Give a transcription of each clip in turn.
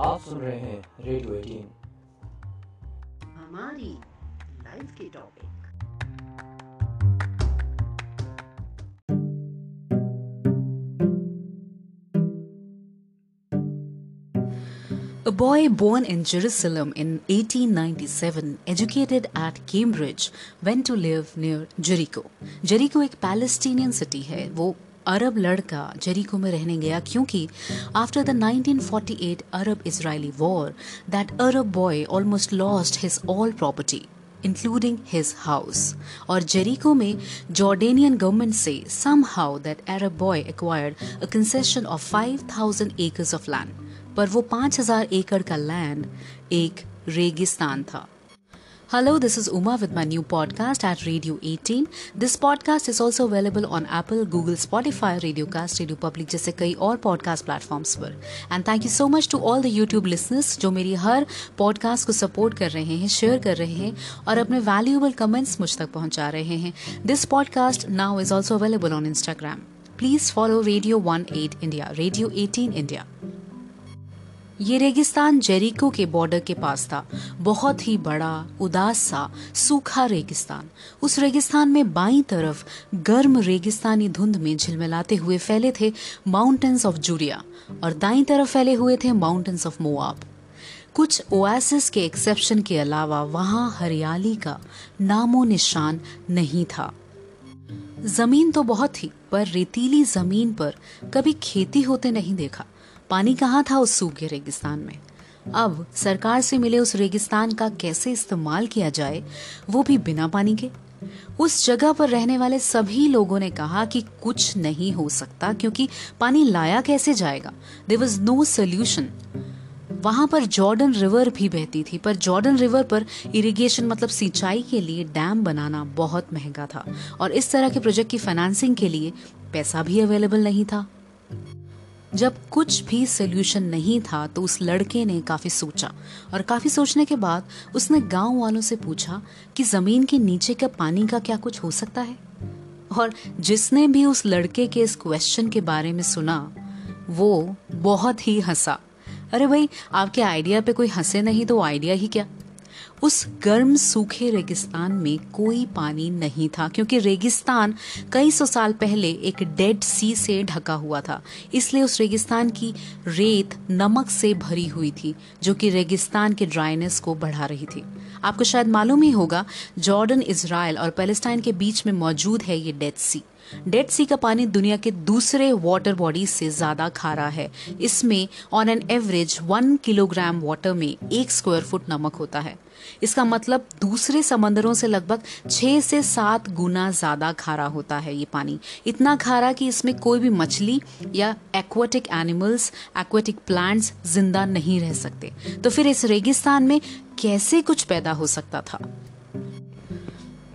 आप सुन रहे हैं रेडियो एटीन हमारी लाइफ के topic A boy born in Jerusalem in 1897, educated at Cambridge, went to live near Jericho. Jericho एक पैलेस्टीनियन सिटी है वो अरब लड़का जेरिको में रहने गया क्योंकि after the 1948 Arab Israeli war that Arab boy almost lost his all property including his house और जेरिको में जॉर्डेनियन गवर्नमेंट से somehow that Arab boy acquired a concession of 5000 acres of land पर वो 5000 एकड़ का लैंड एक रेगिस्तान था। Hello, this is Uma with my new podcast at Radio 18. This podcast is also available on Apple, Google, Spotify, Radiocast, Radio Public जैसे कई और पॉडकास्ट प्लेटफॉर्म्स पर। And thank you so much to all the YouTube listeners जो मेरी हर podcast को support कर रहे हैं शेयर कर रहे हैं और अपने वैल्यूएबल कमेंट्स मुझ तक पहुँचा रहे हैं। This podcast now is also available on Instagram please follow radio one eight India radio eighteen India ये रेगिस्तान जेरिको के बॉर्डर के पास था। बहुत ही बड़ा, उदास सा, सूखा रेगिस्तान। उस रेगिस्तान में बाई तरफ़ गर्म रेगिस्तानी धुंध में झिलमिलाते हुए फैले थे माउंटेन्स ऑफ़ जूरिया और दाई तरफ़ फैले हुए थे माउंटेन्स ऑफ़ मोआब कुछ ओएसिस के एक्सेप्शन के अलावा वहाँ हरियाली का नामो निशान नहीं था। ज़मीन तो बहुत थी, पर रेतीली ज़मीन पर कभी खेती होते नहीं देखा। पानी कहाँ था उस सूखे रेगिस्तान में? अब सरकार से मिले उस रेगिस्तान का कैसे इस्तेमाल किया जाए, वो भी बिना पानी के? उस जगह पर रहने वाले सभी लोगों ने कहा कि कुछ नहीं हो सकता, क्योंकि पानी लाया कैसे जाएगा? देर वॉज़ नो सोल्यूशन वहाँ पर जॉर्डन रिवर भी बहती थी, पर जॉर्डन रिवर पर इरिगेशन मतलब सिंचाई के लिए डैम बनाना बहुत महँगा था, और इस तरह के प्रोजेक्ट की फाइनेंसिंग के लिए पैसा भी अवेलेबल नहीं था। जब कुछ भी सोल्यूशन नहीं था तो उस लड़के ने काफ़ी सोचा और काफ़ी सोचने के बाद उसने गाँव वालों से पूछा कि ज़मीन के नीचे का पानी का क्या कुछ हो सकता है? और जिसने भी उस लड़के के इस क्वेश्चन के बारे में सुना, वो बहुत ही हंसा। अरे भाई, आपके आइडिया पे कोई हंसे नहीं तो आइडिया ही क्या? उस गर्म, सूखे रेगिस्तान में कोई पानी नहीं था, क्योंकि रेगिस्तान कई सौ साल पहले एक डेड सी से ढका हुआ था। इसलिए उस रेगिस्तान की रेत नमक से भरी हुई थी, जो कि रेगिस्तान के ड्राइनेस को बढ़ा रही थी। आपको शायद मालूम ही होगा, जॉर्डन इसराइल और पैलेस्टाइन के बीच में मौजूद है ये डेड सी। डेड सी का पानी दुनिया के दूसरे वाटर बॉडीज से ज़्यादा खारा है। इसमें on an average one kilogram water में एक स्क्वायर फुट नमक होता है। इसका मतलब दूसरे समंदरों से लगभग छह से सात गुना ज़्यादा खारा होता है ये पानी। इतना खारा कि इसमें कोई भी मछली या एक्वाटिक एनिमल्स एक्वाटिक प्लांट्स ज़िंदा नहीं रह सकते। तो फिर इस रेगिस्तान में कैसे कुछ पैदा हो सकता था?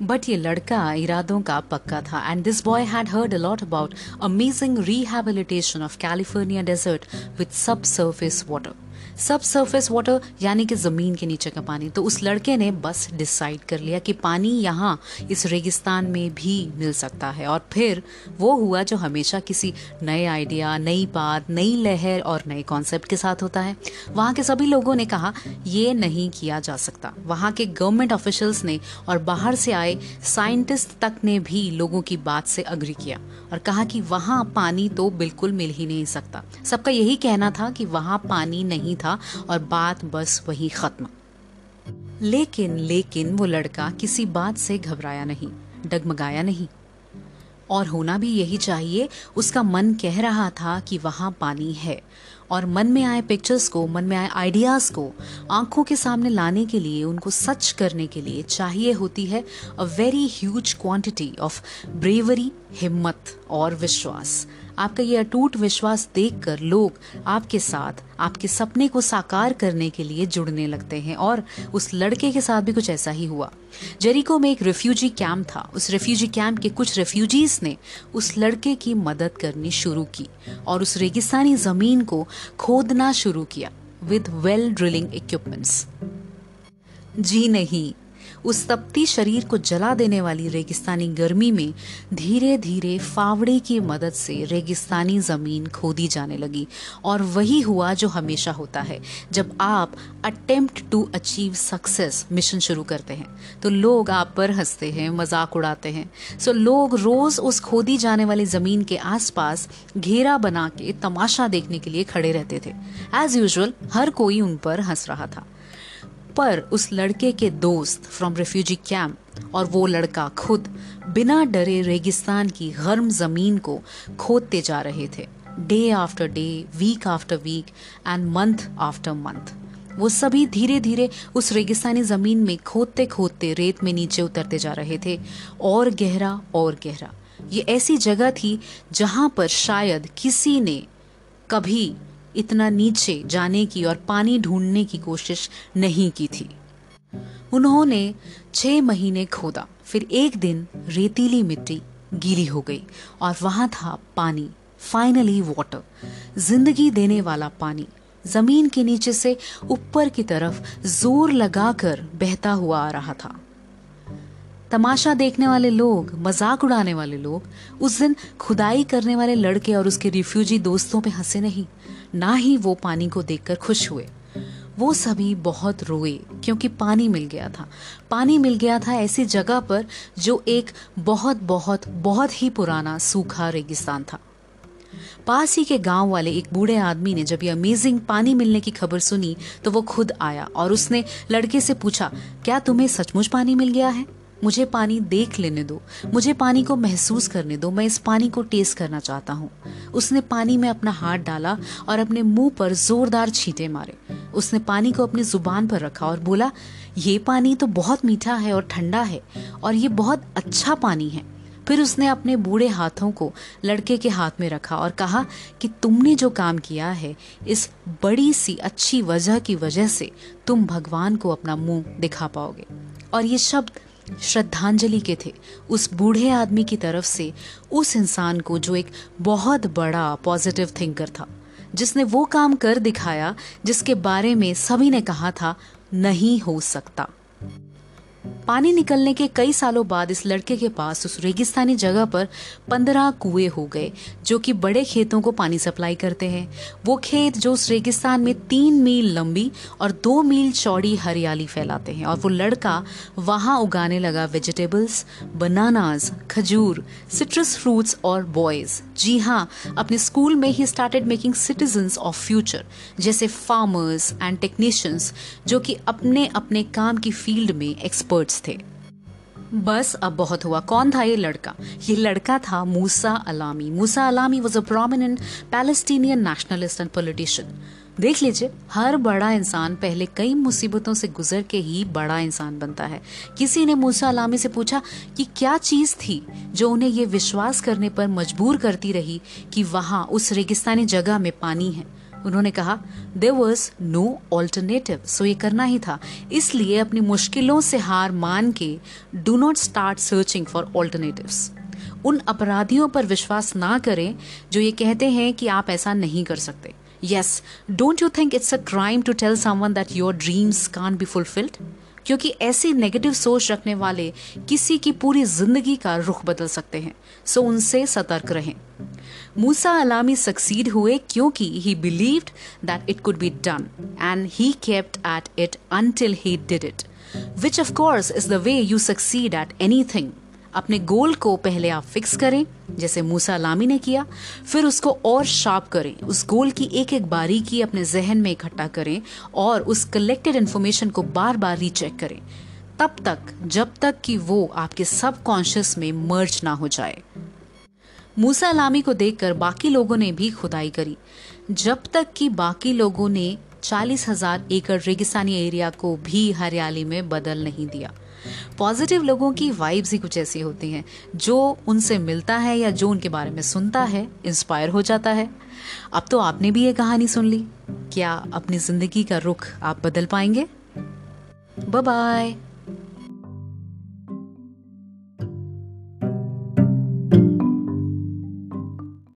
बट ये लड़का इरादों का पक्का था. And this boy had heard a lot about amazing rehabilitation of California desert with subsurface water subsurface water यानी कि ज़मीन के नीचे का पानी। तो उस लड़के ने बस डिसाइड कर लिया कि पानी यहाँ इस रेगिस्तान में भी मिल सकता है। और फिर वो हुआ जो हमेशा किसी नए आइडिया नई बात, नई लहर और नए कॉन्सेप्ट के साथ होता है। वहाँ के सभी लोगों ने कहा, ये नहीं किया जा सकता। वहाँ के गवर्नमेंट ऑफिशल्स ने और बाहर से आए साइंटिस्ट तक ने भी लोगों की बात से अग्री किया और कहा कि वहाँ पानी तो बिल्कुल मिल ही नहीं सकता। सबका यही कहना था कि वहाँ पानी नहीं था। और बात बस वही खत्म। लेकिन लेकिन वो लड़का किसी बात से घबराया नहीं, डगमगाया नहीं। और होना भी यही चाहिए, उसका मन कह रहा था कि वहाँ पानी है। और मन में आए पिक्चर्स को, मन में आए आइडियाज़ को, आँखों के सामने लाने के लिए, उनको सच करने के लिए चाहिए होती है a very huge quantity of bravery हिम्मत और विश्वास। आपका ये अटूट विश्वास देखकर लोग आपके साथ, आपके सपने को साकार करने के लिए जुड़ने लगते हैं। और उस लड़के के साथ भी कुछ ऐसा ही हुआ। जेरिको में एक रेफ्यूजी कैंप था। उस रेफ्यूजी कैंप के कुछ रेफ्यूजीज ने उस लड़के की मदद करनी शुरू की और उस रेगिस्तानी ज़मीन को खोदना शुरू किया। विद वेल ड्रिलिंग इक्विपमेंट्स जी नहीं। उस तपती शरीर को जला देने वाली रेगिस्तानी गर्मी में धीरे धीरे फावड़े की मदद से रेगिस्तानी ज़मीन खोदी जाने लगी। और वही हुआ जो हमेशा होता है, जब आप attempt to achieve success mission शुरू करते हैं। तो लोग आप पर हँसते हैं, मज़ाक उड़ाते हैं। सो लोग रोज उस खोदी जाने वाली ज़मीन के आसपास घेरा बना के तमाशा देखने के लिए खड़े रहते थे। एज यूजल हर कोई उन पर हंस रहा था। पर उस लड़के के दोस्त फ्रॉम रेफ्यूजी कैंप और वो लड़का खुद बिना डरे रेगिस्तान की गर्म ज़मीन को खोदते जा रहे थे। Day after day week after week and month after month वो सभी धीरे धीरे उस रेगिस्तानी ज़मीन में खोदते खोदते रेत में नीचे उतरते जा रहे थे। और गहरा और गहरा। ये ऐसी जगह थी जहाँ पर शायद किसी ने कभी इतना नीचे जाने की और पानी ढूँढने की कोशिश नहीं की थी। उन्होंने छह महीने खोदा, फिर एक दिन रेतीली मिट्टी गीली हो गई और वहाँ था पानी फाइनली वाटर ज़िंदगी देने वाला पानी। ज़मीन के नीचे से ऊपर की तरफ़ ज़ोर लगाकर बहता हुआ आ रहा था। तमाशा देखने वाले लोग, मज़ाक उड़ाने वाले लोग, उस दिन खुदाई करने वाले लड़के और उसके रिफ्यूजी दोस्तों पे हंसे नहीं। ना ही वो पानी को देखकर खुश हुए। वो सभी बहुत रोए, क्योंकि पानी मिल गया था। पानी मिल गया था ऐसी जगह पर जो एक बहुत बहुत बहुत ही पुराना, सूखा रेगिस्तान था। पास ही के गाँव वाले एक बूढ़े आदमी ने जब ये अमेजिंग पानी मिलने की खबर सुनी तो वो खुद आया और उसने लड़के से पूछा, क्या तुम्हें सचमुच पानी मिल गया है? मुझे पानी देख लेने दो। मुझे पानी को महसूस करने दो। मैं इस पानी को टेस्ट करना चाहता हूँ। उसने पानी में अपना हाथ डाला और अपने मुँह पर जोरदार छींटे मारे। उसने पानी को अपनी ज़ुबान पर रखा और बोला, ये पानी तो बहुत मीठा है और ठंडा है और ये बहुत अच्छा पानी है। फिर उसने अपने बूढ़े हाथों को लड़के के हाथ में रखा और कहा कि तुमने जो काम किया है, इस बड़ी सी अच्छी वजह की वजह से तुम भगवान को अपना मुँह दिखा पाओगे। और ये शब्द श्रद्धांजलि के थे। उस बूढ़े आदमी की तरफ़ से उस इंसान को जो एक बहुत बड़ा पॉजिटिव थिंकर था, जिसने वो काम कर दिखाया, जिसके बारे में सभी ने कहा था, नहीं हो सकता। पानी निकलने के कई सालों बाद इस लड़के के पास उस रेगिस्तानी जगह पर पंद्रह कुएँ हो गए, जो कि बड़े खेतों को पानी सप्लाई करते हैं। वो खेत जो उस रेगिस्तान में तीन मील लंबी और दो मील चौड़ी हरियाली फैलाते हैं और वो लड़का वहाँ उगाने लगा वेजिटेबल्स बनानाज खजूर सिट्रस फ्रूट्स और बॉयज़ जी हाँ अपने स्कूल में ही started making citizen of future जैसे फार्मर्स एंड टेक्नीशियंस जो कि अपने अपने काम की फ़ील्ड में एक्सपर्ट्स थे। बस अब बहुत हुआ। कौन था ये लड़का? ये लड़का था Musa Alami. Musa Alami was a prominent Palestinian nationalist and politician देख लीजिए, हर बड़ा इंसान पहले कई मुसीबतों से गुजर के ही बड़ा इंसान बनता है। किसी ने मूसा अलामी से पूछा कि क्या चीज़ थी जो उन्हें ये विश्वास करने पर मजबूर करती रही कि वहाँ उस रेगिस्तानी जगह में पानी है? उन्होंने कहा there was no alternative so ये करना ही था। इसलिए अपनी मुश्किलों से हार मान के do not start searching for alternative उन अपराधियों पर विश्वास ना करें जो ये कहते हैं कि आप ऐसा नहीं कर सकते। Yes don't you think it's a crime to tell someone that your dreams can be fulfilled क्योंकि ऐसी नेगेटिव सोच रखने वाले किसी की पूरी ज़िंदगी का रुख बदल सकते हैं। सो उनसे सतर्क रहें। मूसा अलामी सक्सीड हुए क्योंकि he believed that it could be done and he kept at it until he did it which of course is the way you succeed at anything अपने गोल को पहले आप फिक्स करें, जैसे मूसा लामी ने किया, फिर उसको और शार्प करें, उस गोल की एक एक बारीकी अपने जहन में इकट्ठा करें और उस कलेक्टेड इन्फॉर्मेशन को बार बार रीचेक करें, तब तक, जब तक कि वो आपके सब कॉन्शियस में मर्ज ना हो जाए। मूसा लामी को देखकर बाकी लोगों ने भी खुदाई करी। जब तक कि बाकी लोगों ने चालीस हज़ार एकड़ रेगिस्तानी एरिया को भी हरियाली में बदल नहीं दिया। पॉजिटिव लोगों की वाइब्स ही कुछ ऐसी होती हैं, जो उनसे मिलता है या जो उनके बारे में सुनता है इंस्पायर हो जाता है। अब तो आपने भी ये कहानी सुन ली। क्या अपनी ज़िंदगी का रुख आप बदल पाएँगे? बाय